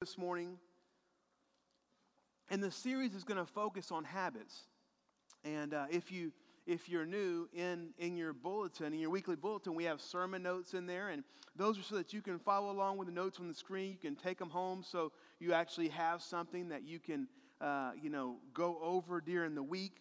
this morning. And the series is going to focus on habits. And uh, if you if you're new in in your bulletin, in your weekly bulletin, we have sermon notes in there, and those are so that you can follow along with the notes on the screen. You can take them home, so you actually have something that you can uh, you know go over during the week,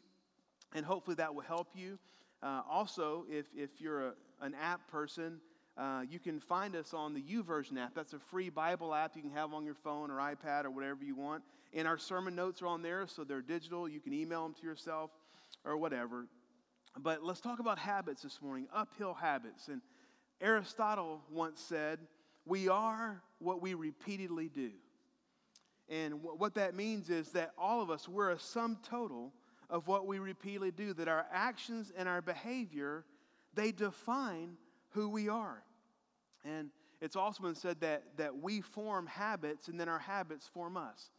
and hopefully that will help you. Uh, also, if if you're a, an app person, uh, you can find us on the YouVersion app. That's a free Bible app you can have on your phone or iPad or whatever you want. And our sermon notes are on there, so they're digital. You can email them to yourself or whatever. But let's talk about habits this morning uphill habits. And Aristotle once said, We are what we repeatedly do. And what that means is that all of us, we're a sum total of what we repeatedly do, that our actions and our behavior, they define who we are. And it's also been said that, that we form habits and then our habits form us.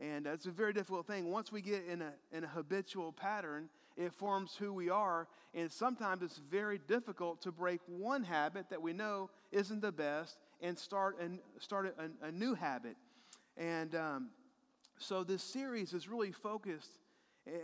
And it's a very difficult thing. Once we get in a, in a habitual pattern, it forms who we are. And sometimes it's very difficult to break one habit that we know isn't the best and start, and start a, a new habit. And um, so this series is really focused.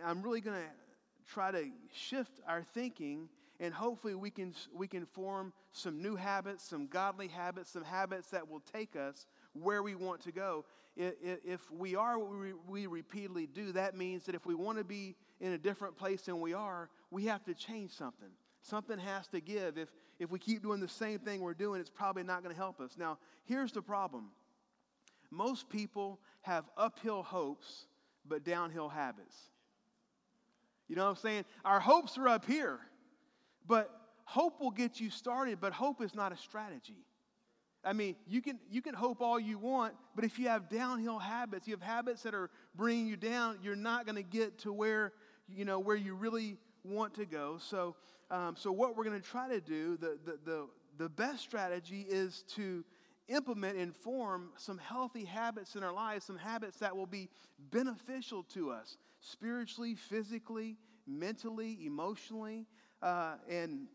I'm really going to try to shift our thinking and hopefully we can, we can form some new habits, some godly habits, some habits that will take us where we want to go. If we are what we repeatedly do, that means that if we want to be in a different place than we are, we have to change something. Something has to give. If, if we keep doing the same thing we're doing, it's probably not going to help us. Now, here's the problem most people have uphill hopes, but downhill habits. You know what I'm saying? Our hopes are up here. But hope will get you started, but hope is not a strategy. I mean, you can, you can hope all you want, but if you have downhill habits, you have habits that are bringing you down, you're not going to get to where, you know, where you really want to go. So, um, so what we're going to try to do, the, the, the, the best strategy is to implement and form some healthy habits in our lives, some habits that will be beneficial to us spiritually, physically, mentally, emotionally. Uh, and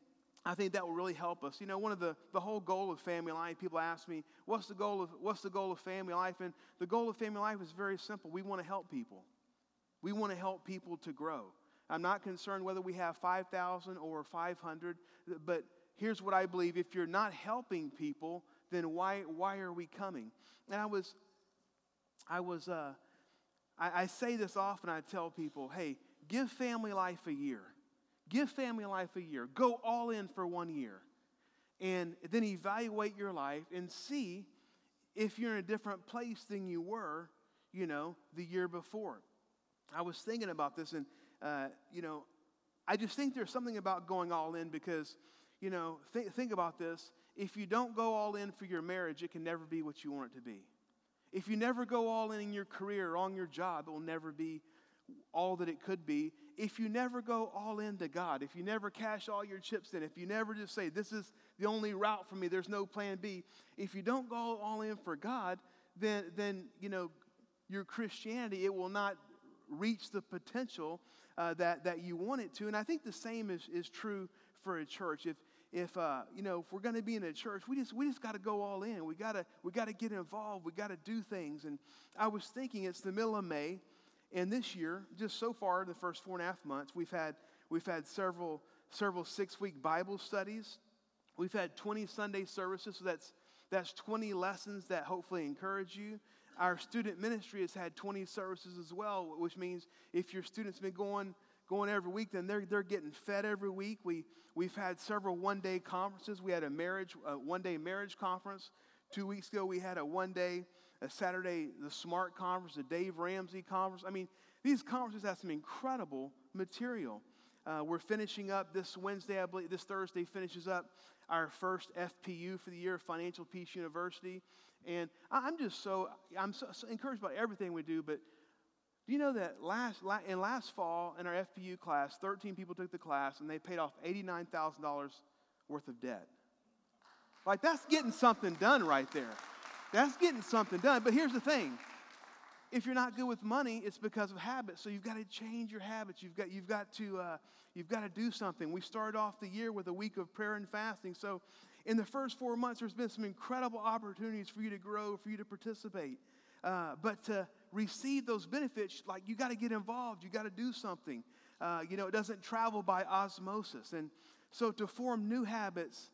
I think that will really help us. You know, one of the, the whole goal of family life, people ask me, what's the goal of what's the goal of family life? And the goal of family life is very simple. We want to help people. We want to help people to grow. I'm not concerned whether we have 5,000 or 500, but here's what I believe. If you're not helping people, then why, why are we coming? And I was, I was, uh, I, I say this often. I tell people, hey, give family life a year. Give family life a year. Go all in for one year. And then evaluate your life and see if you're in a different place than you were, you know, the year before. I was thinking about this, and, uh, you know, I just think there's something about going all in because, you know, th- think about this. If you don't go all in for your marriage, it can never be what you want it to be. If you never go all in in your career or on your job, it will never be all that it could be if you never go all into God, if you never cash all your chips in, if you never just say, This is the only route for me, there's no plan B, if you don't go all in for God, then, then you know, your Christianity, it will not reach the potential uh, that, that you want it to. And I think the same is, is true for a church. If, if uh, you know if we're going to be in a church we just we just got to go all in we got to we got to get involved we got to do things and i was thinking it's the middle of may and this year, just so far in the first four and a half months, we've had, we've had several, several six week Bible studies. We've had 20 Sunday services, so that's, that's 20 lessons that hopefully encourage you. Our student ministry has had 20 services as well, which means if your students been going, going every week, then they're, they're getting fed every week. We, we've had several one day conferences. We had a marriage, uh, a one day marriage conference. Two weeks ago, we had a one day a Saturday, the SMART conference, the Dave Ramsey conference. I mean, these conferences have some incredible material. Uh, we're finishing up this Wednesday, I believe, this Thursday finishes up our first FPU for the year, Financial Peace University. And I'm just so, I'm so, so encouraged by everything we do, but do you know that last, in last fall in our FPU class, 13 people took the class and they paid off $89,000 worth of debt? Like, that's getting something done right there. That's getting something done. But here's the thing if you're not good with money, it's because of habits. So you've got to change your habits. You've got, you've got, to, uh, you've got to do something. We started off the year with a week of prayer and fasting. So in the first four months, there's been some incredible opportunities for you to grow, for you to participate. Uh, but to receive those benefits, like you got to get involved, you got to do something. Uh, you know, it doesn't travel by osmosis. And so to form new habits,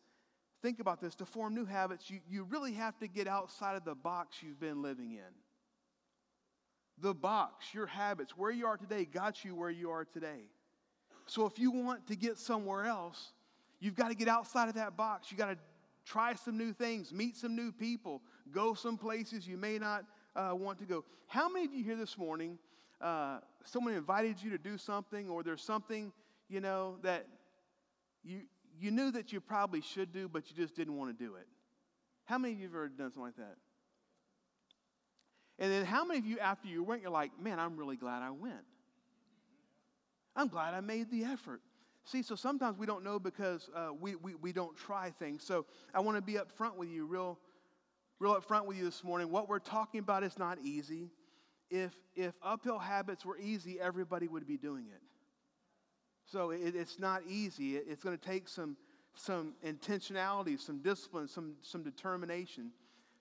think about this to form new habits, you, you really have to get outside of the box you've been living in. The box, your habits, where you are today, got you where you are today. So if you want to get somewhere else, you've got to get outside of that box. You got to try some new things, meet some new people, go some places you may not uh, want to go. How many of you here this morning, uh, someone invited you to do something, or there's something, you know, that you, you knew that you probably should do, but you just didn't want to do it? How many of you have ever done something like that? And then how many of you, after you went, you're like, man, I'm really glad I went. I'm glad I made the effort. See, so sometimes we don't know because uh, we, we, we don't try things. So I want to be up front with you, real, real up front with you this morning. What we're talking about is not easy. If, if uphill habits were easy, everybody would be doing it. So it, it's not easy. It, it's going to take some, some intentionality, some discipline, some, some determination.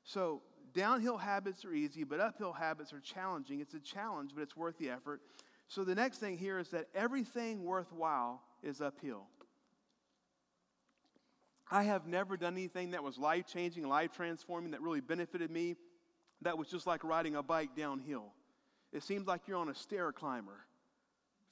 So downhill habits are easy, but uphill habits are challenging. It's a challenge, but it's worth the effort. So the next thing here is that everything worthwhile is uphill. I have never done anything that was life changing, life transforming, that really benefited me, that was just like riding a bike downhill. It seems like you're on a stair climber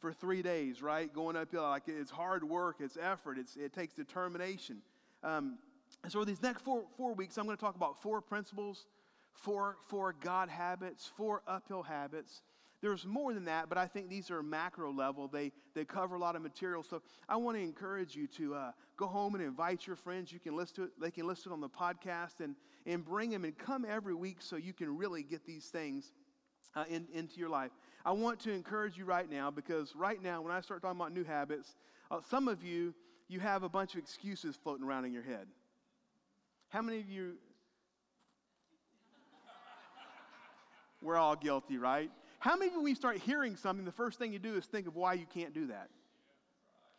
for three days, right? Going uphill. Like it's hard work, it's effort, it's, it takes determination. Um, and so, these next four, four weeks, I'm going to talk about four principles, four, four God habits, four uphill habits there's more than that, but I think these are macro level. They, they cover a lot of material. So I want to encourage you to uh, go home and invite your friends. You can listen to it. They can listen on the podcast and, and bring them and come every week so you can really get these things uh, in, into your life. I want to encourage you right now because right now, when I start talking about new habits, uh, some of you, you have a bunch of excuses floating around in your head. How many of you? We're all guilty, right? How many of you, when you start hearing something, the first thing you do is think of why you can't do that?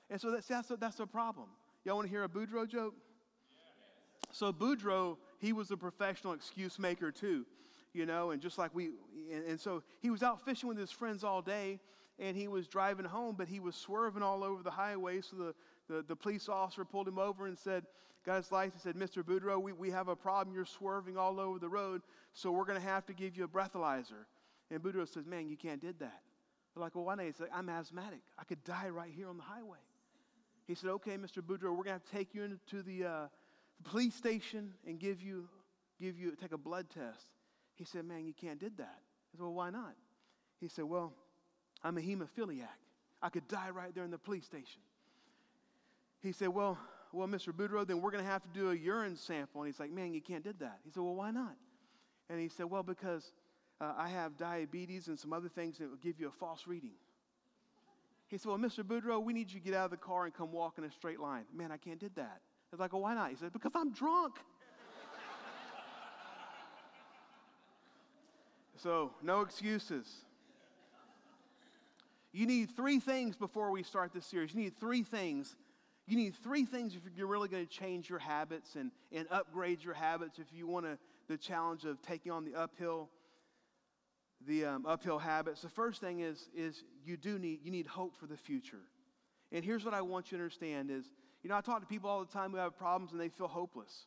And so that's, that's, a, that's a problem. Y'all want to hear a Boudreaux joke? So Boudreaux, he was a professional excuse maker too, you know, and just like we, and, and so he was out fishing with his friends all day, and he was driving home, but he was swerving all over the highway. So the, the, the police officer pulled him over and said, got his license, said, Mr. Boudreaux, we, we have a problem. You're swerving all over the road, so we're going to have to give you a breathalyzer. And Boudreaux says, Man, you can't did that. They're like, Well, why not? He said, I'm asthmatic. I could die right here on the highway. He said, Okay, Mr. Boudreaux, we're going to take you into the, uh, police station and give you, give you, take a blood test. He said, Man, you can't did that. He said, Well, why not? He said, Well, I'm a hemophiliac. I could die right there in the police station. He said, Well, well, Mr. Boudreaux, then we're going to have to do a urine sample. And he's like, Man, you can't did that. He said, Well, why not? And he said, Well, because uh, I have diabetes and some other things that will give you a false reading. He said, Well, Mr. Boudreaux, we need you to get out of the car and come walk in a straight line. Man, I can't did that. I was like, Well, why not? He said, Because I'm drunk. So, no excuses. You need three things before we start this series. You need three things. You need three things if you're really going to change your habits and, and upgrade your habits, if you want to, the challenge of taking on the uphill the um, uphill habits. The first thing is, is you do need, you need hope for the future. And here's what I want you to understand is, you know, I talk to people all the time who have problems and they feel hopeless.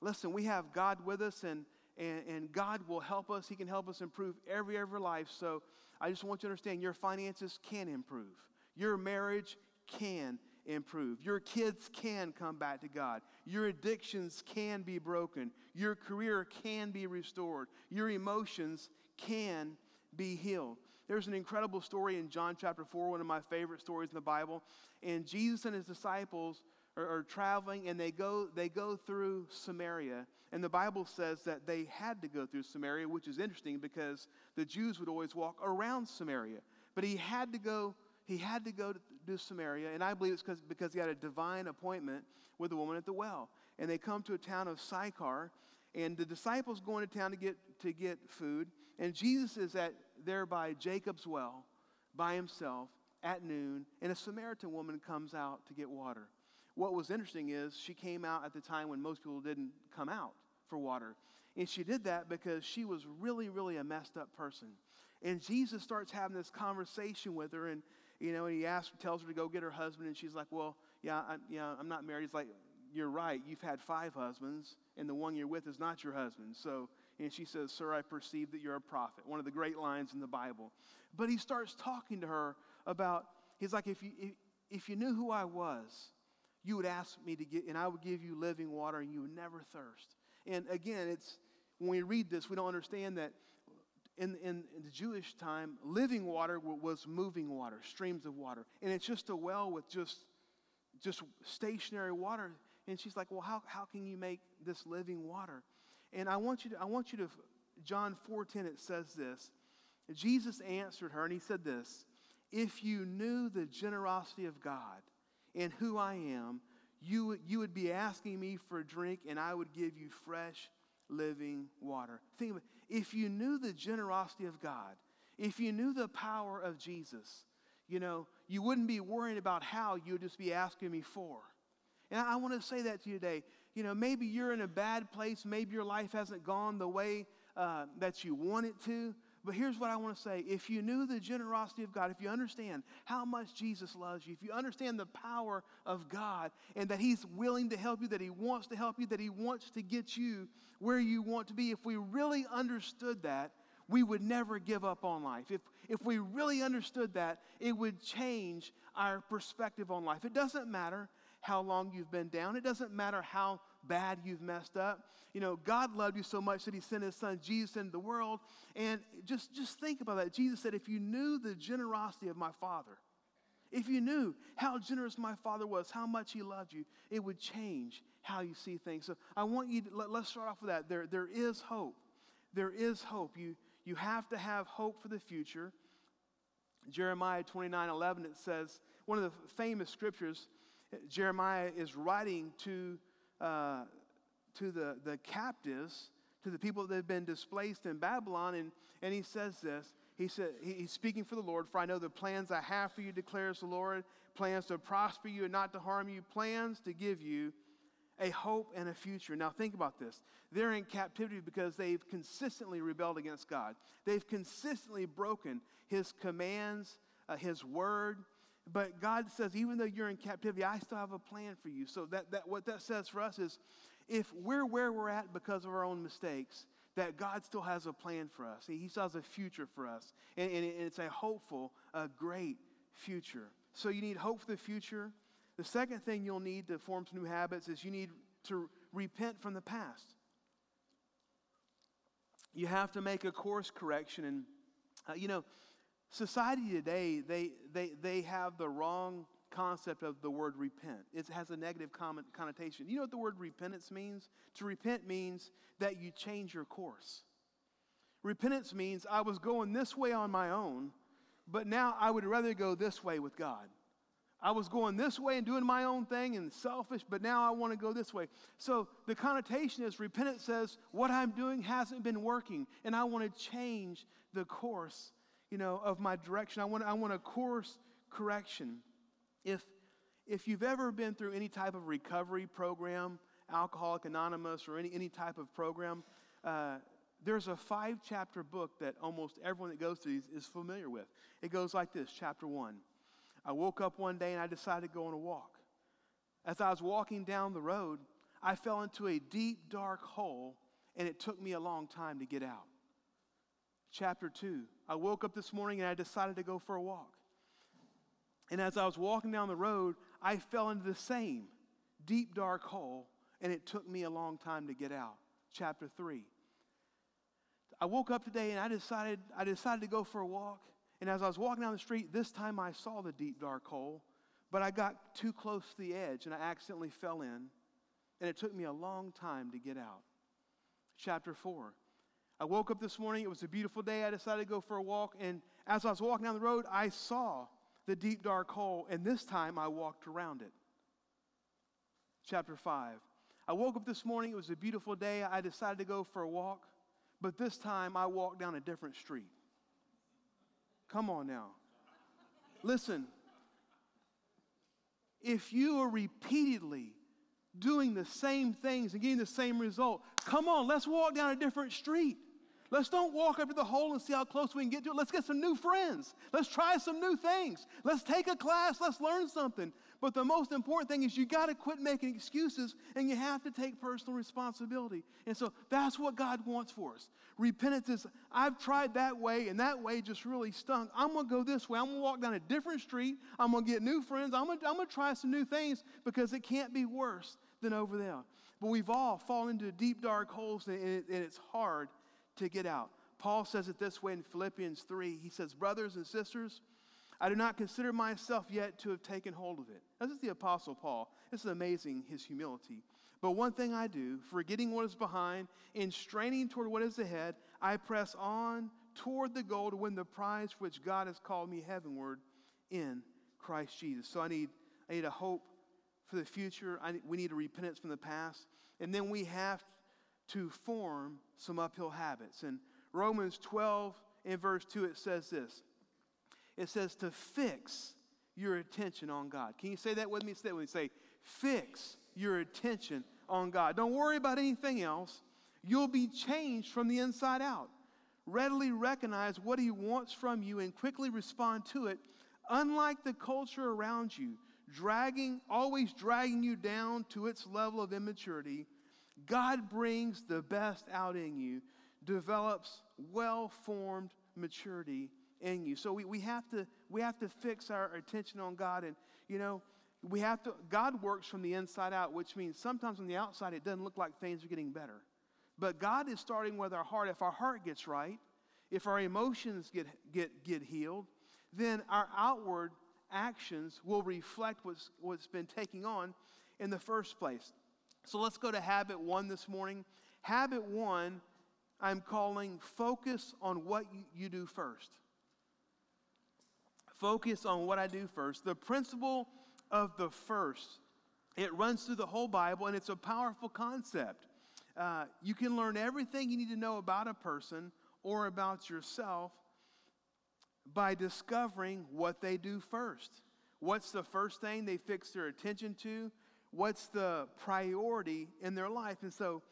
Listen, we have God with us and, and, and God will help us. He can help us improve every every life. So I just want you to understand your finances can improve. Your marriage can improve. Your kids can come back to God. Your addictions can be broken. Your career can be restored. Your emotions can be healed. There's an incredible story in John chapter 4, one of my favorite stories in the Bible. And Jesus and his disciples are, are, traveling and they go, they go through Samaria. And the Bible says that they had to go through Samaria, which is interesting because the Jews would always walk around Samaria. But he had to go, he had to go to, to Samaria, and I believe it's because, he had a divine appointment with the woman at the well. And they come to a town of Sychar, and the disciples go into town to get, to get food. And Jesus is at there by Jacob's well by himself at noon, and a Samaritan woman comes out to get water. What was interesting is she came out at the time when most people didn't come out for water. And she did that because she was really, really a messed up person. And Jesus starts having this conversation with her, and you know, and he asks, tells her to go get her husband, and she's like, "Well, yeah, I, yeah, I'm not married." He's like, "You're right. You've had five husbands, and the one you're with is not your husband." So, and she says, "Sir, I perceive that you're a prophet." One of the great lines in the Bible. But he starts talking to her about. He's like, "If you if, if you knew who I was, you would ask me to get, and I would give you living water, and you would never thirst." And again, it's when we read this, we don't understand that in, in, in, the Jewish time, living water was moving water, streams of water. And it's just a well with just, just stationary water. And she's like, Well, how, how can you make this living water? And I want you to, I want you to, John 4:10, it says this. Jesus answered her, and he said this: If you knew the generosity of God and who I am, you, you would be asking me for a drink, and I would give you fresh living water. Think it. If you knew the generosity of God, if you knew the power of Jesus, you know, you wouldn't be worrying about how, you would just be asking me for. And I, I want to say that to you today. You know, maybe you're in a bad place, maybe your life hasn't gone the way uh, that you want it to, but here's what I want to say. If you knew the generosity of God, if you understand how much Jesus loves you, if you understand the power of God and that He's willing to help you, that He wants to help you, that He wants to get you where you want to be, if we really understood that, we would never give up on life. If, if we really understood that, it would change our perspective on life. It doesn't matter how long you've been down, it doesn't matter how bad you've messed up. You know, God loved you so much that he sent his son Jesus into the world. And just, just think about that. Jesus said, if you knew the generosity of my Father, if you knew how generous my Father was, how much he loved you, it would change how you see things. So I want you to, let, us start off with that. There, there is hope. There is hope. You, you have to have hope for the future. Jeremiah 29 11, it says, one of the famous scriptures, Jeremiah is writing to uh, to the, the captives, to the people that have been displaced in Babylon, and, and he says this. He said, he's speaking for the Lord, for I know the plans I have for you, declares the Lord, plans to prosper you and not to harm you, plans to give you a hope and a future. Now, think about this. They're in captivity because they've consistently rebelled against God. They've consistently broken His commands, uh, His word. But God says, even though you're in captivity, I still have a plan for you. So that, that what that says for us is if we're where we're at because of our own mistakes, that God still has a plan for us. He still has a future for us. And, and it's a hopeful, a great future. So you need hope for the future. The second thing you'll need to form some new habits is you need to repent from the past. You have to make a course correction. And, uh, you know, Society today, they, they, they have the wrong concept of the word repent. It has a negative connotation. You know what the word repentance means? To repent means that you change your course. Repentance means I was going this way on my own, but now I would rather go this way with God. I was going this way and doing my own thing and selfish, but now I want to go this way. So the connotation is repentance says, what I'm doing hasn't been working, and I want to change the course you know, of my direction. I want, I want a course correction. If, if you've ever been through any type of recovery program, Alcoholic Anonymous, or any, any type of program, uh, there's a five chapter book that almost everyone that goes through is, is familiar with. It goes like this Chapter one I woke up one day and I decided to go on a walk. As I was walking down the road, I fell into a deep, dark hole, and it took me a long time to get out chapter 2. I woke up this morning and I decided to go for a walk. And as I was walking down the road, I fell into the same deep, dark hole, and it took me a long time to get out. Chapter 3. I woke up today and I decided, I decided to go for a walk. And as I was walking down the street, this time I saw the deep, dark hole, but I got too close to the edge and I accidentally fell in. And it took me a long time to get out. Chapter 4. I woke up this morning. It was a beautiful day. I decided to go for a walk. And as I was walking down the road, I saw the deep, dark hole. And this time I walked around it. Chapter 5. I woke up this morning. It was a beautiful day. I decided to go for a walk. But this time I walked down a different street. Come on now. Listen, if you are repeatedly doing the same things and getting the same result. Come on, let's walk down a different street. Let's don't walk up to the hole and see how close we can get to it. Let's get some new friends. Let's try some new things. Let's take a class. Let's learn something. But the most important thing is you got to quit making excuses and you have to take personal responsibility. And so that's what God wants for us. Repentance is, I've tried that way and that way just really stunk. I'm going to go this way. I'm going to walk down a different street. I'm going to get new friends. I'm going to, try some new things because it can't be worse than over there. But we've all fallen into deep, dark holes and, it, and it's hard to get out. Paul says it this way in Philippians 3. He says, Brothers and sisters, I do not consider myself yet to have taken hold of it. This is the Apostle Paul. This is amazing, his humility. But one thing I do, forgetting what is behind and straining toward what is ahead, I press on toward the goal to win the prize which God has called me heavenward in Christ Jesus. So I need, I need a hope for the future. I, we need a repentance from the past. And then we have to form some uphill habits. In Romans 12, in verse 2, it says this it says to fix your attention on God. Can you say that with me? Say that with me. Say, fix your attention on God. Don't worry about anything else. You'll be changed from the inside out. Readily recognize what He wants from you and quickly respond to it, unlike the culture around you, dragging, always dragging you down to its level of immaturity God brings the best out in you, develops well formed maturity in you. So we, we, have to, we have to fix our attention on God. And, you know, we have to, God works from the inside out, which means sometimes on the outside it doesn't look like things are getting better. But God is starting with our heart. If our heart gets right, if our emotions get, get, get healed, then our outward actions will reflect what's, what's been taking on in the first place. So let's go to habit one this morning. Habit one, I'm calling focus on what you do first. Focus on what I do first. The principle of the first, it runs through the whole Bible and it's a powerful concept. Uh, you can learn everything you need to know about a person or about yourself by discovering what they do first. What's the first thing they fix their attention to? What's the priority in their life. And so,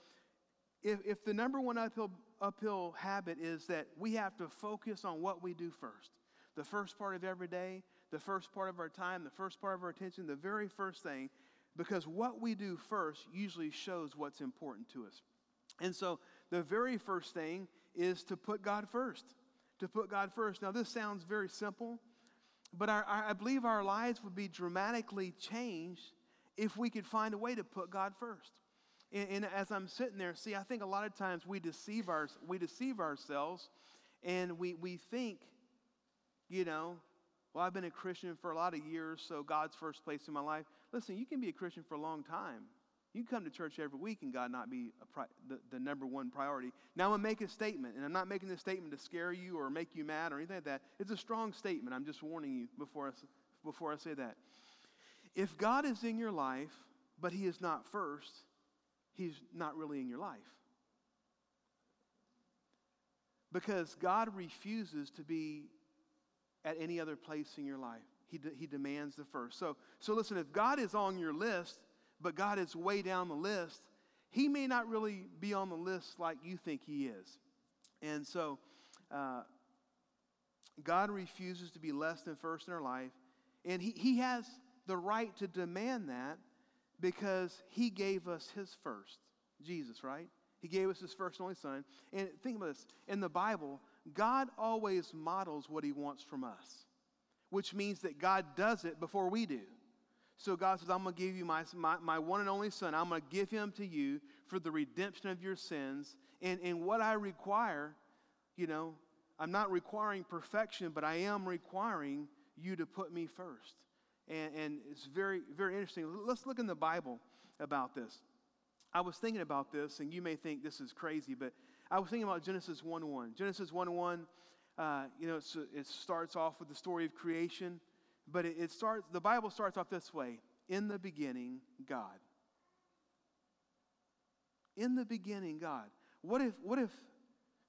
if, if the number one uphill, uphill habit is that we have to focus on what we do first, the first part of every day, the first part of our time, the first part of our attention, the very first thing, because what we do first usually shows what's important to us. And so, the very first thing is to put God first. To put God first. Now, this sounds very simple, but our, our, I believe our lives would be dramatically changed if we could find a way to put God first. And, and, as I'm sitting there, see, I think a lot of times we deceive, our, we deceive ourselves and we, we think, you know, well, I've been a Christian for a lot of years, so God's first place in my life. Listen, you can be a Christian for a long time. You can come to church every week and God not be pri- the, the number one priority. Now, I'm going to make a statement, and I'm not making this statement to scare you or make you mad or anything like that. It's a strong statement. I'm just warning you before I, before I say that. If God is in your life, but He is not first, He's not really in your life. Because God refuses to be at any other place in your life. He, de- he demands the first. So, so listen, if God is on your list, but God is way down the list, He may not really be on the list like you think He is. And so, uh, God refuses to be less than first in our life. And he, he has the right to demand that because he gave us his first, Jesus, right? He gave us his first and only son. And think about this in the Bible, God always models what he wants from us, which means that God does it before we do. So God says, I'm going to give you my, my, my, one and only son. I'm going to give him to you for the redemption of your sins. And, and what I require, you know, I'm not requiring perfection, but I am requiring you to put me first. And, and it's very, very interesting. Let's look in the Bible about this. I was thinking about this, and you may think this is crazy, but I was thinking about Genesis 1 1. Genesis 1 1, uh, you know, it starts off with the story of creation, but it, it starts, the Bible starts off this way In the beginning, God. In the beginning, God. What if, what if,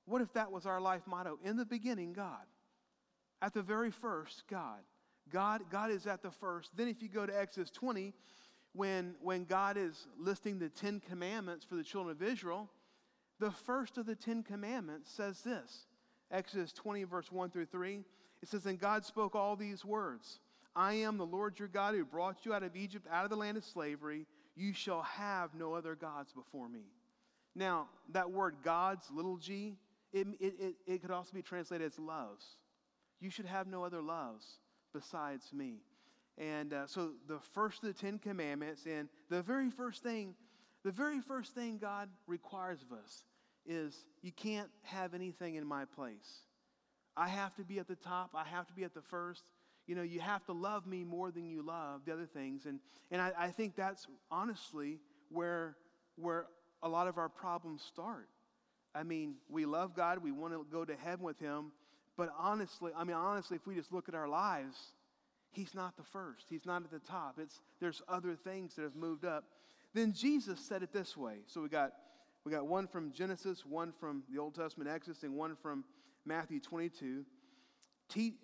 what if that was our life motto? In the beginning, God. At the very first, God. God, God is at the first. Then if you go to Exodus 20, when, when God is listing the Ten Commandments for the children of Israel, the first of the Ten Commandments says this Exodus 20, verse 1 through 3. It says, And God spoke all these words I am the Lord your God who brought you out of Egypt, out of the land of slavery. You shall have no other gods before me. Now, that word God's, little g, it, it, it, it could also be translated as loves. You should have no other loves besides me. And uh, so the first of the Ten Commandments, and the very first thing, the very first thing God requires of us is you can't have anything in my place. I have to be at the top, I have to be at the first. You know, you have to love me more than you love the other things. And, and I, I think that's honestly where, where a lot of our problems start. I mean, we love God, we want to go to heaven with Him, but honestly, I mean, honestly, if we just look at our lives, He's not the first. He's not at the top. It's, there's other things that have moved up. Then Jesus said it this way. So we got, we got one from Genesis, one from the Old Testament Exodus, and one from Matthew 22. Te-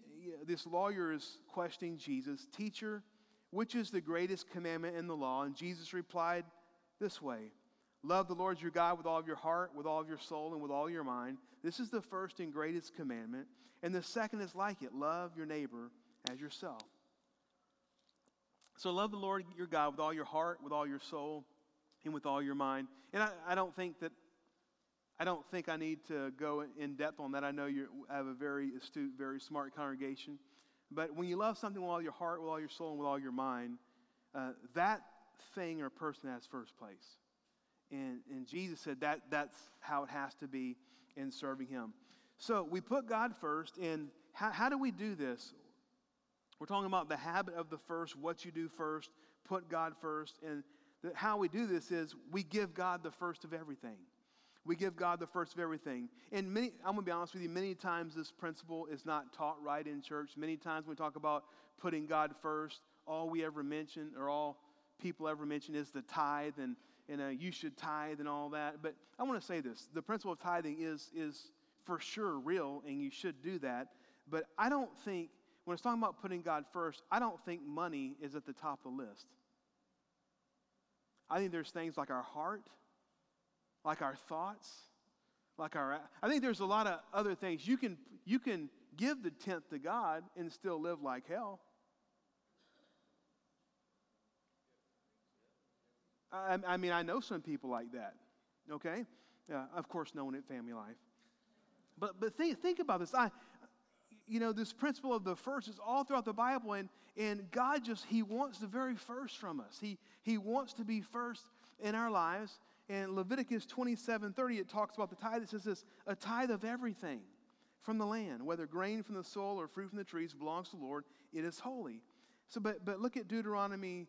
this lawyer is questioning Jesus Teacher, which is the greatest commandment in the law? And Jesus replied this way Love the Lord your God with all of your heart, with all of your soul, and with all your mind. This is the first and greatest commandment. And the second is like it love your neighbor as yourself. So love the Lord your God with all your heart, with all your soul, and with all your mind. And I, I don't think that I don't think I need to go in depth on that. I know you have a very astute, very smart congregation. But when you love something with all your heart, with all your soul, and with all your mind, uh, that thing or person has first place. And, and Jesus said that that's how it has to be in serving Him. So we put God first. And how, how do we do this? We're talking about the habit of the first, what you do first, put God first. And the, how we do this is we give God the first of everything. We give God the first of everything. And many, I'm going to be honest with you, many times this principle is not taught right in church. Many times when we talk about putting God first, all we ever mention or all people ever mention is the tithe and, and uh, you should tithe and all that. But I want to say this the principle of tithing is, is for sure real and you should do that. But I don't think, when it's talking about putting God first, I don't think money is at the top of the list. I think there's things like our heart like our thoughts, like our. I think there's a lot of other things. You can, you can give the tenth to God and still live like hell. I, I mean, I know some people like that, okay? Of course, no one at family life. But, but think, think about this. I, you know, this principle of the first is all throughout the Bible, and, and God just, He wants the very first from us. He, he wants to be first in our lives. In Leviticus 27 30, it talks about the tithe. It says this a tithe of everything from the land, whether grain from the soil or fruit from the trees, belongs to the Lord. It is holy. So, but, but look at Deuteronomy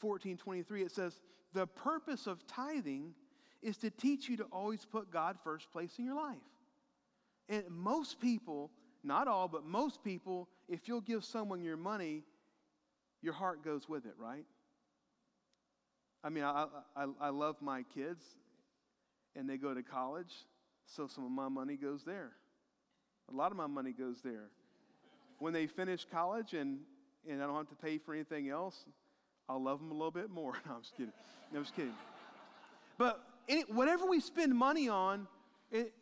14 23. It says, The purpose of tithing is to teach you to always put God first place in your life. And most people, not all, but most people, if you'll give someone your money, your heart goes with it, right? I mean, I, I, I love my kids and they go to college, so some of my money goes there. A lot of my money goes there. When they finish college and, and I don't have to pay for anything else, I'll love them a little bit more. No, I'm just kidding. No, I'm just kidding. But whatever we spend money on, it,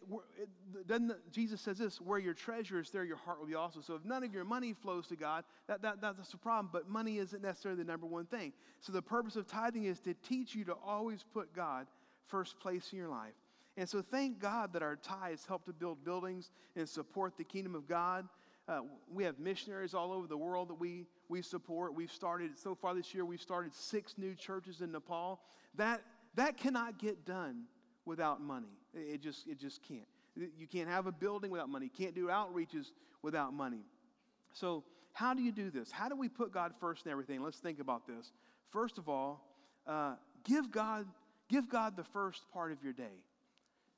it, Jesus says this, where your treasure is, there your heart will be also. So if none of your money flows to God, that, that, that's a problem, but money isn't necessarily the number one thing. So the purpose of tithing is to teach you to always put God first place in your life. And so thank God that our tithes help to build buildings and support the kingdom of God. Uh, we have missionaries all over the world that we, we support. We've started, so far this year, we've started six new churches in Nepal. That, that cannot get done without money. It just, it just can't. You can't have a building without money. You can't do outreaches without money. So, how do you do this? How do we put God first in everything? Let's think about this. First of all, uh, give God give God the first part of your day.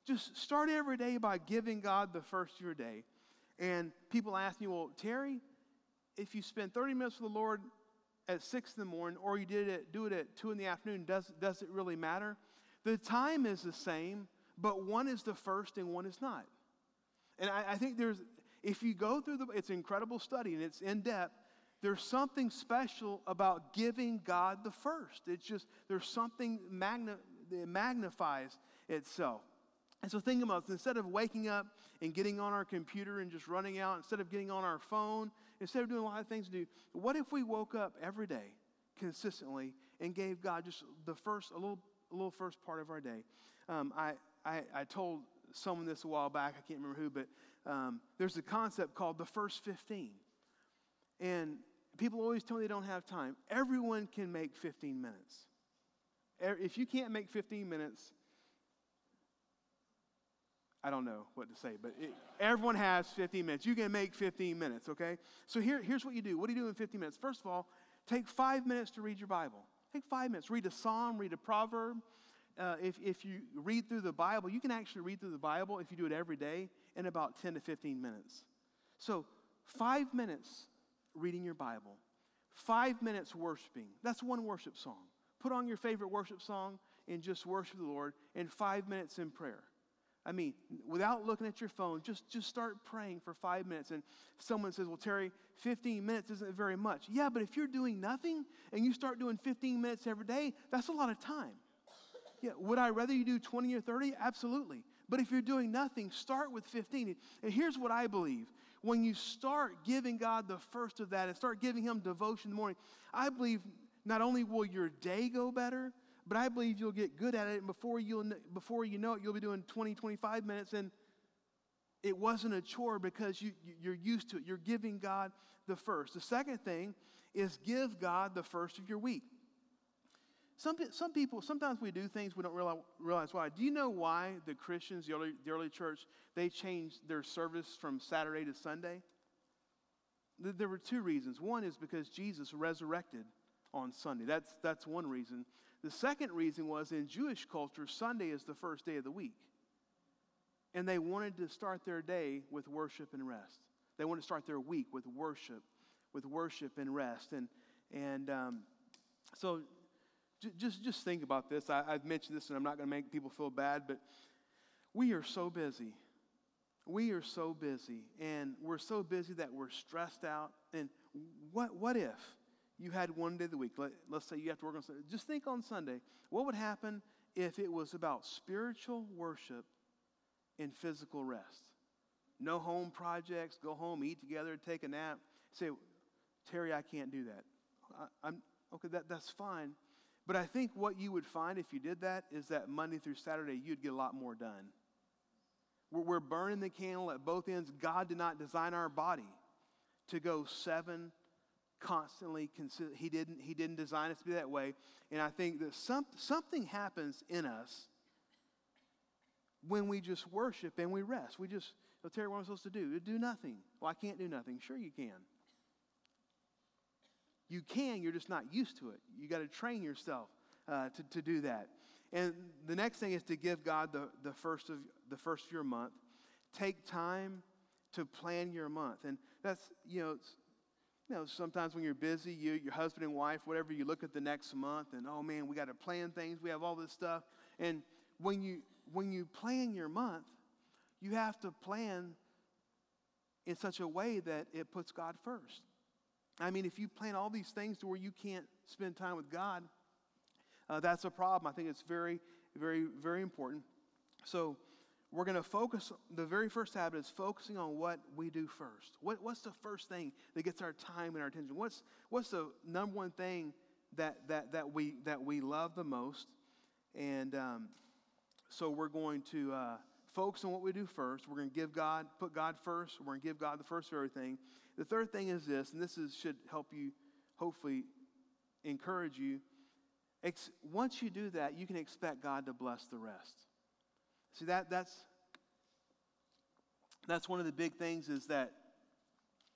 Just start every day by giving God the first of your day. And people ask me, well, Terry, if you spend 30 minutes with the Lord at 6 in the morning or you did it, do it at 2 in the afternoon, does, does it really matter? The time is the same, but one is the first and one is not. And I, I think there's, if you go through the, it's incredible study and it's in depth. there's something special about giving God the first. It's just, there's something magna, that magnifies itself. And so think about this. Instead of waking up and getting on our computer and just running out, instead of getting on our phone, instead of doing a lot of things to do, what if we woke up every day consistently and gave God just the first, a little, a little first part of our day? Um, I, I, I, told someone this a while back, I can't remember who, but um, there's a concept called the first 15. And people always tell me they don't have time. Everyone can make 15 minutes. If you can't make 15 minutes, I don't know what to say, but it, everyone has 15 minutes. You can make 15 minutes, okay? So here, here's what you do. What do you do in 15 minutes? First of all, take five minutes to read your Bible. Take five minutes. Read a psalm, read a proverb. Uh, if, if you read through the Bible, you can actually read through the Bible if you do it every day in about 10 to 15 minutes. So, five minutes reading your Bible, five minutes worshiping. That's one worship song. Put on your favorite worship song and just worship the Lord, and five minutes in prayer. I mean, without looking at your phone, just, just start praying for five minutes. And someone says, Well, Terry, 15 minutes isn't very much. Yeah, but if you're doing nothing and you start doing 15 minutes every day, that's a lot of time. Yeah, would I rather you do 20 or 30? Absolutely. But if you're doing nothing, start with 15. And here's what I believe when you start giving God the first of that and start giving Him devotion in the morning, I believe not only will your day go better, but I believe you'll get good at it. And before, you'll, before you know it, you'll be doing 20, 25 minutes. And it wasn't a chore because you, you're used to it. You're giving God the first. The second thing is give God the first of your week. Some, some people, sometimes we do things we don't realize, realize why. Do you know why the Christians, the early, the early church, they changed their service from Saturday to Sunday? There were two reasons. One is because Jesus resurrected on Sunday. That's, that's one reason. The second reason was in Jewish culture, Sunday is the first day of the week. And they wanted to start their day with worship and rest. They wanted to start their week with worship, with worship and rest. And, and um, so just, just think about this. I, I've mentioned this, and I'm not going to make people feel bad, but we are so busy. We are so busy, and we're so busy that we're stressed out. And what, what if you had one day of the week? Let, let's say you have to work on Sunday. Just think on Sunday. What would happen if it was about spiritual worship and physical rest? No home projects, go home, eat together, take a nap. Say, Terry, I can't do that. I, am okay, that, that's fine. But I think what you would find if you did that is that Monday through Saturday, you'd get a lot more done. We're, we're burning the candle at both ends. God did not design our body to go seven constantly. He didn't, he didn't design us to be that way. And I think that some, something happens in us when we just worship and we rest. We just, well, Terry, what am supposed to do? Do nothing. Well, I can't do nothing. Sure, you can. You can, you're just not used to it. You got to train yourself uh, to, to do that. And the next thing is to give God the, the, first of, the first of your month. Take time to plan your month. And that's, you know, you know, sometimes when you're busy, you, your husband and wife, whatever, you look at the next month and, oh man, we got to plan things. We have all this stuff. And when you, when you plan your month, you have to plan in such a way that it puts God first. I mean, if you plan all these things to where you can't spend time with God, uh, that's a problem. I think it's very, very, very important. So, we're going to focus, the very first habit is focusing on what we do first. What, what's the first thing that gets our time and our attention? What's, what's the number one thing that, that, that, we, that we love the most? And um, so we're going to uh, focus on what we do first. We're going to give God, put God first. We're going to give God the first of everything. The third thing is this, and this is, should help you, hopefully, encourage you. Ex- once you do that, you can expect God to bless the rest. See, that, that's, that's one of the big things is that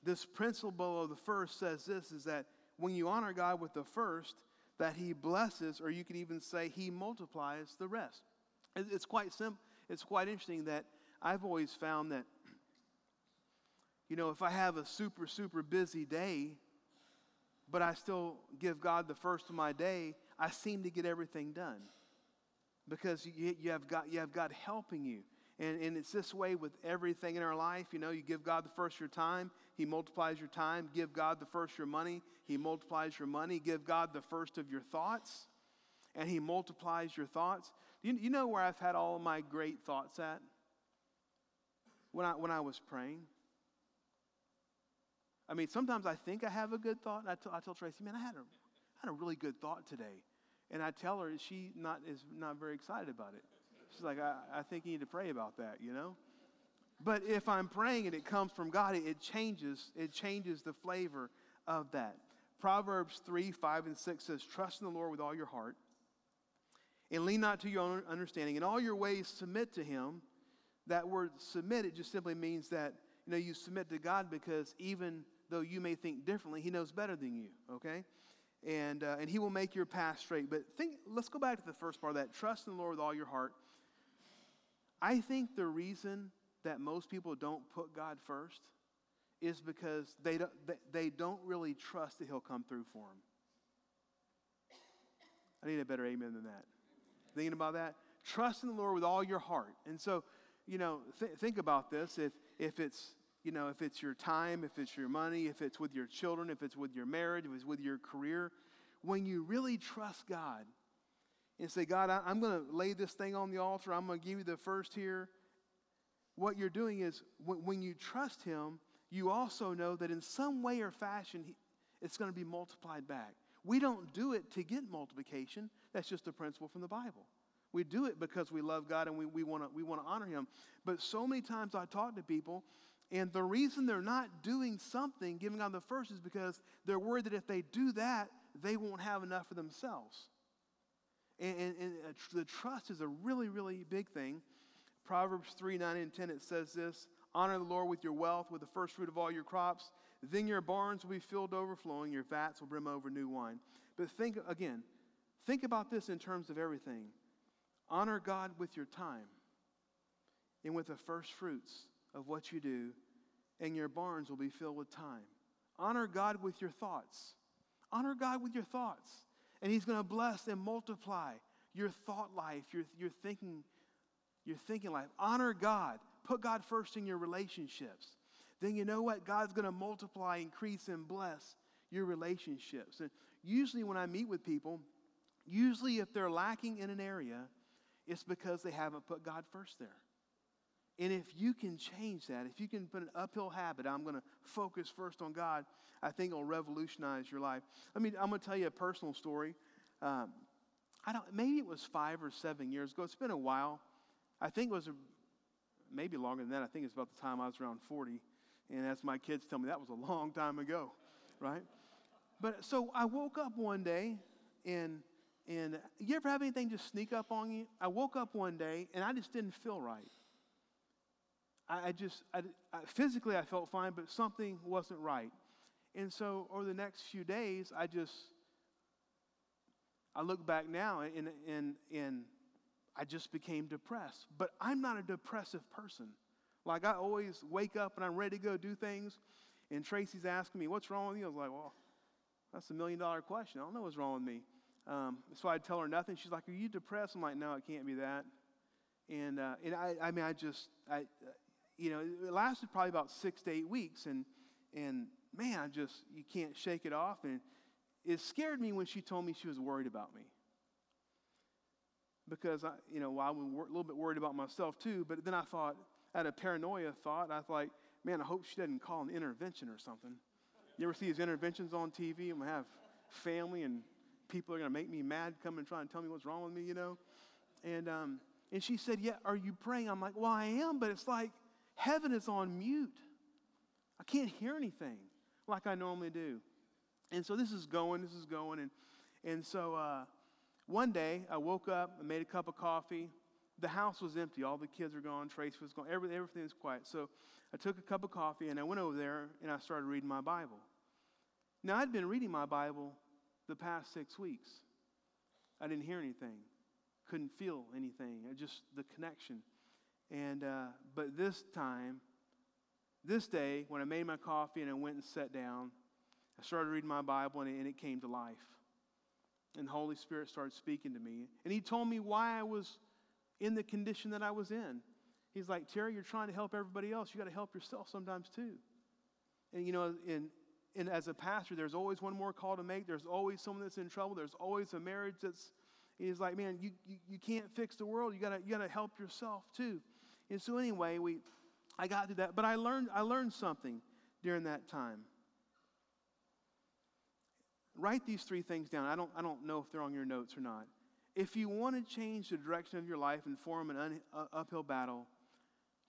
this principle of the first says this is that when you honor God with the first, that he blesses, or you could even say he multiplies the rest. It's quite simple. It's quite interesting that I've always found that you know, if I have a super, super busy day, but I still give God the first of my day, I seem to get everything done because you, you, have, God, you have God helping you. And, and it's this way with everything in our life. You know, you give God the first your time, He multiplies your time. Give God the first your money, He multiplies your money. Give God the first of your thoughts, and He multiplies your thoughts. You, you know where I've had all my great thoughts at? When I, when I was praying. I mean, sometimes I think I have a good thought. and I, t- I tell Tracy, man, I had, a, I had a really good thought today. And I tell her, she not, is not very excited about it. She's like, I, I think you need to pray about that, you know? But if I'm praying and it comes from God, it, it changes, it changes the flavor of that. Proverbs 3, 5, and 6 says, Trust in the Lord with all your heart, and lean not to your own understanding. In all your ways, submit to him. That word submit, it just simply means that, you know, you submit to God because even though you may think differently, he knows better than you, okay? And, uh, and he will make your path straight. But think, let's go back to the first part of that. Trust in the Lord with all your heart I think the reason that most people don't put God first is because they don't, they don't really trust that He'll come through for them. I need a better amen than that. Thinking about that? Trust in the Lord with all your heart. And so, you know, th- think about this. If, if it's, you know, if it's your time, if it's your money, if it's with your children, if it's with your marriage, if it's with your career, when you really trust God, and say, God, I, am going to lay this thing on the altar. I'm going to give you the first here. What you're doing is when, when you trust Him, you also know that in some way or fashion, it's going to be multiplied back. We don't do it to get multiplication. That's just a principle from the Bible. We do it because we love God and we, we want to we wanna honor Him. But so many times I talk to people, and the reason they're not doing something, giving God the first, is because they're worried that if they do that, they won't have enough for themselves. And, and, and uh, the trust is a really, really big thing. Proverbs 3 9 and 10, it says this Honor the Lord with your wealth, with the first fruit of all your crops. Then your barns will be filled overflowing, your vats will brim over new wine. But think again, think about this in terms of everything. Honor God with your time and with the first fruits of what you do, and your barns will be filled with time. Honor God with your thoughts. Honor God with your thoughts. And He's going to bless and multiply your thought life, your, your, thinking, your thinking life. Honor God. Put God first in your relationships. Then you know what? God's going to multiply, increase, and bless your relationships. And usually, when I meet with people, usually if they're lacking in an area, it's because they haven't put God first there. And if you can change that, if you can put an uphill habit, I'm going to focus first on God, I think it'll revolutionize your life. I mean, I'm going to tell you a personal story. Um, I don't, maybe it was five or seven years ago. It's been a while. I think it was a, maybe longer than that. I think it's about the time I was around 40. And as my kids tell me, that was a long time ago, right? But so I woke up one day and and you ever have anything just sneak up on you? I woke up one day and I just didn't feel right. I, I just, I, I, physically I felt fine, but something wasn't right. And so over the next few days, I just, I look back now and, and, and I just became depressed. But I'm not a depressive person. Like I always wake up and I'm ready to go do things. And Tracy's asking me, what's wrong with you? I was like, well, that's a million dollar question. I don't know what's wrong with me. Um, so I tell her nothing. She's like, are you depressed? I'm like, no, it can't be that. And, uh, and I, I mean, I just, I, you know, it lasted probably about six to eight weeks. And, and man, I just, you can't shake it off. And it scared me when she told me she was worried about me. Because, I, you know, I was a little bit worried about myself too. But then I thought, I had a paranoia thought. I thought, man, I hope she doesn't call an intervention or something. You ever see these interventions on TV? I'm going to have family and people are going to make me mad, come and try and tell me what's wrong with me, you know? And, um, and she said, Yeah, are you praying? I'm like, Well, I am, but it's like heaven is on mute. I can't hear anything like I normally do. And so this is going, this is going. And, and so uh, one day I woke up, I made a cup of coffee. The house was empty. All the kids were gone. Trace was gone. Everything, everything was quiet. So I took a cup of coffee and I went over there and I started reading my Bible. Now, I'd been reading my Bible the past six weeks. I didn't hear anything, couldn't feel anything, just the connection. And, uh, but this time, this day, when I made my coffee and I went and sat down, I started reading my Bible and it, and it came to life. And the Holy Spirit started speaking to me. And He told me why I was in the condition that I was in. He's like, Terry, you're trying to help everybody else. You got to help yourself sometimes too. And you know, in, in as a pastor, there's always one more call to make. There's always someone that's in trouble. There's always a marriage that's he's like, man, you, you, you can't fix the world. You gotta you gotta help yourself too. And so anyway, we I got through that, but I learned I learned something during that time. Write these three things down. I don't I don't know if they're on your notes or not. If you want to change the direction of your life and form an un, uh, uphill battle,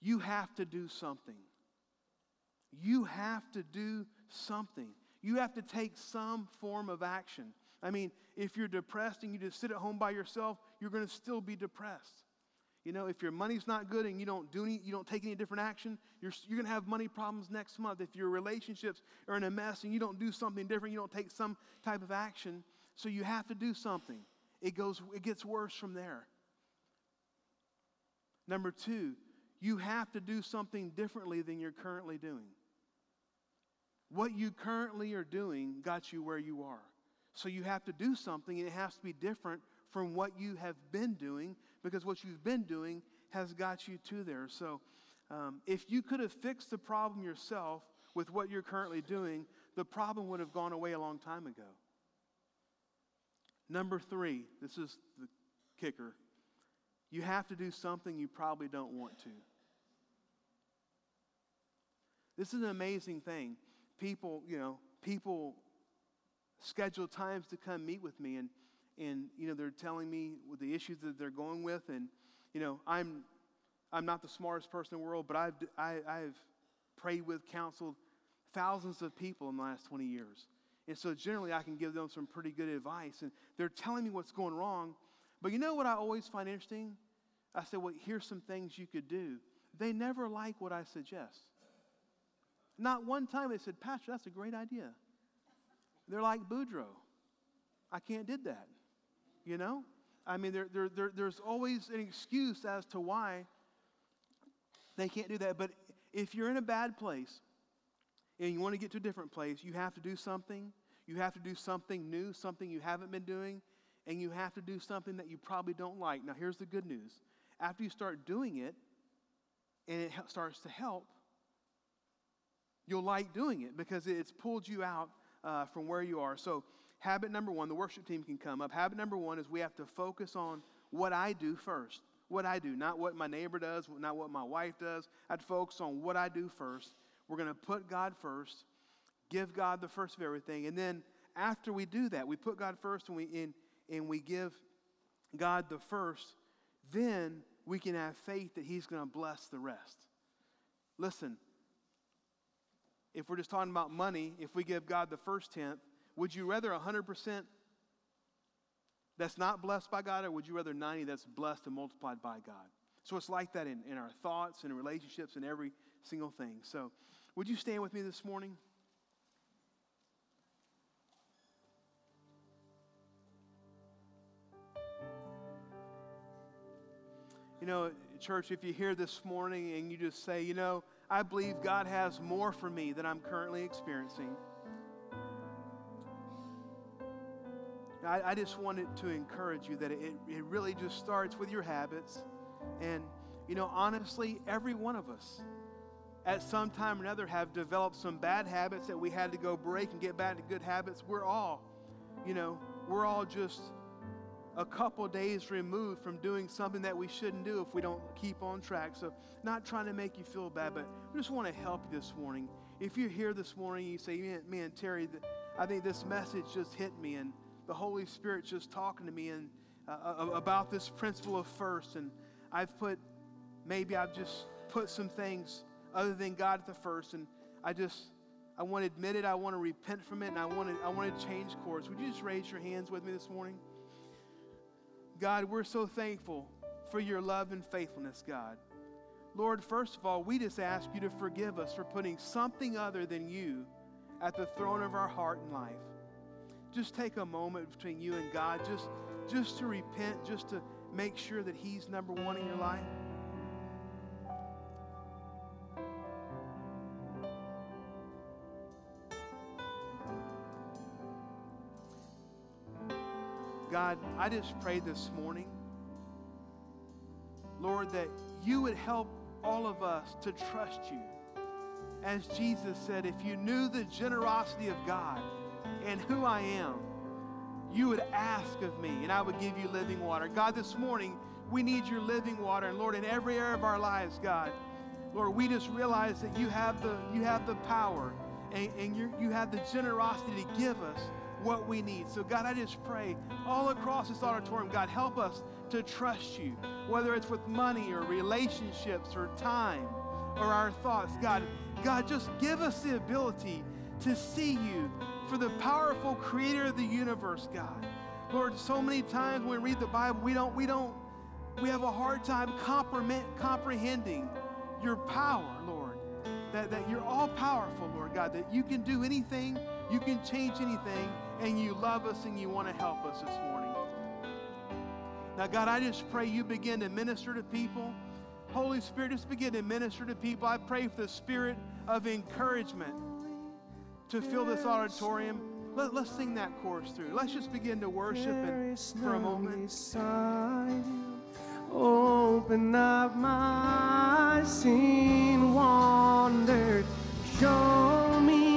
you have to do something. You have to do something. You have to take some form of action. I mean, if you're depressed and you just sit at home by yourself, you're going to still be depressed. You know, if your money's not good and you don't do any, you don't take any different action, you're, you're going to have money problems next month. If your relationships are in a mess and you don't do something different, you don't take some type of action. So you have to do something. It goes, it gets worse from there. Number two, you have to do something differently than you're currently doing. What you currently are doing got you where you are. So you have to do something, and it has to be different from what you have been doing because what you've been doing has got you to there. So um, if you could have fixed the problem yourself with what you're currently doing, the problem would have gone away a long time ago. Number three, this is the kicker. You have to do something you probably don't want to. This is an amazing thing. People, you know, people schedule times to come meet with me and and you know they're telling me the issues that they're going with and you know i'm i'm not the smartest person in the world but i've I, have i have prayed with counseled thousands of people in the last 20 years. And so generally i can give them some pretty good advice and they're telling me what's going wrong. But you know what i always find interesting? I say well here's some things you could do. They never like what i suggest. Not one time they said pastor that's a great idea. They're like boudreaux. I can't did that you know? I mean, there, there, there, there's always an excuse as to why they can't do that. But if you're in a bad place and you want to get to a different place, you have to do something. You have to do something new, something you haven't been doing, and you have to do something that you probably don't like. Now, here's the good news after you start doing it and it starts to help, you'll like doing it because it's pulled you out uh, from where you are. So, Habit number one, the worship team can come up. Habit number one is we have to focus on what I do first. What I do, not what my neighbor does, not what my wife does. I'd focus on what I do first. We're going to put God first, give God the first of everything. And then after we do that, we put God first and we, in, and we give God the first, then we can have faith that He's going to bless the rest. Listen, if we're just talking about money, if we give God the first tenth, would you rather 100% that's not blessed by God, or would you rather 90 that's blessed and multiplied by God? So it's like that in, in our thoughts and relationships and every single thing. So would you stand with me this morning? You know, church, if you're here this morning and you just say, you know, I believe God has more for me than I'm currently experiencing. I, I just wanted to encourage you that it, it really just starts with your habits. And, you know, honestly, every one of us at some time or another have developed some bad habits that we had to go break and get back to good habits. We're all, you know, we're all just a couple days removed from doing something that we shouldn't do if we don't keep on track. So, not trying to make you feel bad, but we just want to help you this morning. If you're here this morning, you say, man, man Terry, I think this message just hit me, and the Holy Spirit just talking to me and uh, uh, about this principle of first. And I've put, maybe I've just put some things other than God at the first. And I just, I want to admit it. I want to repent from it. And I want to, I want to change course. Would you just raise your hands with me this morning? God, we're so thankful for your love and faithfulness, God. Lord, first of all, we just ask you to forgive us for putting something other than you at the throne of our heart and life just take a moment between you and God just, just to repent, just to make sure that He's number one in your life? God, I just pray this morning, Lord, that you would help all of us to trust you. As Jesus said, if you knew the generosity of God and who I am, you would ask of me and I would give you living water. God, this morning, we need your living water. And Lord, in every area of our lives, God, Lord, we just realize that you have the, you have the power and, and you you have the generosity to give us what we need. So, God, I just pray all across this auditorium, God, help us to trust you, whether it's with money or relationships or time or our thoughts. God, God, just give us the ability to see you for the powerful creator of the universe, God. Lord, so many times when we read the Bible, we don't, we don't, we have a hard time comprehending your power, Lord. That, that you're all powerful, Lord God, that you can do anything, you can change anything, and you love us and you want to help us this morning. Now, God, I just pray you begin to minister to people. Holy Spirit, just begin to minister to people. I pray for the spirit of encouragement to fill this auditorium. Let, us sing that chorus through. Let's just begin to worship and, for a moment. Open up my eyes, seen, wandered, show me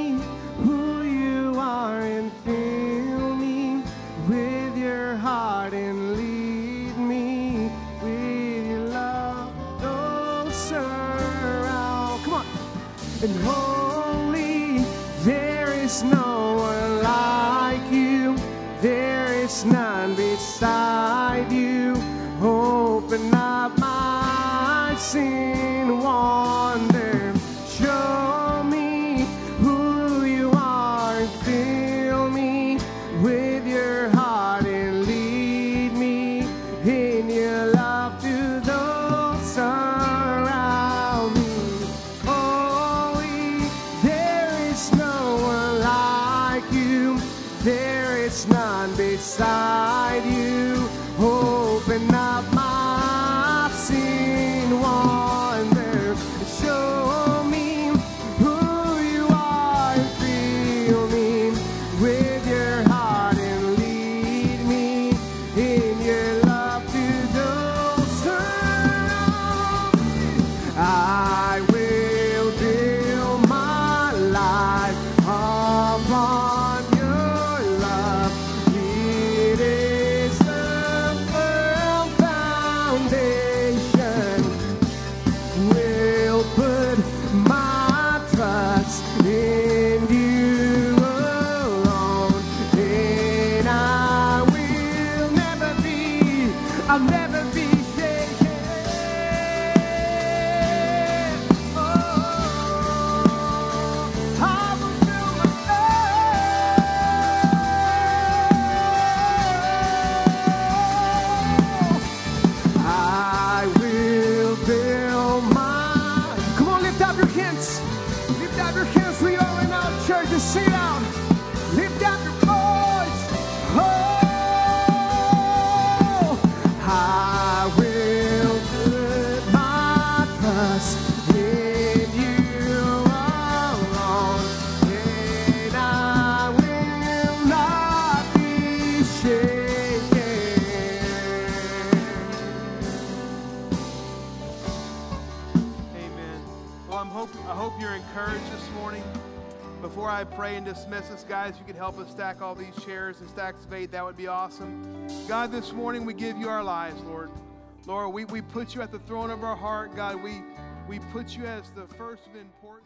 if you could help us stack all these chairs and stacks of eight, that would be awesome. God, this morning we give you our lives, Lord. Lord, we, we put you at the throne of our heart. God, we, we put you as the first of importance.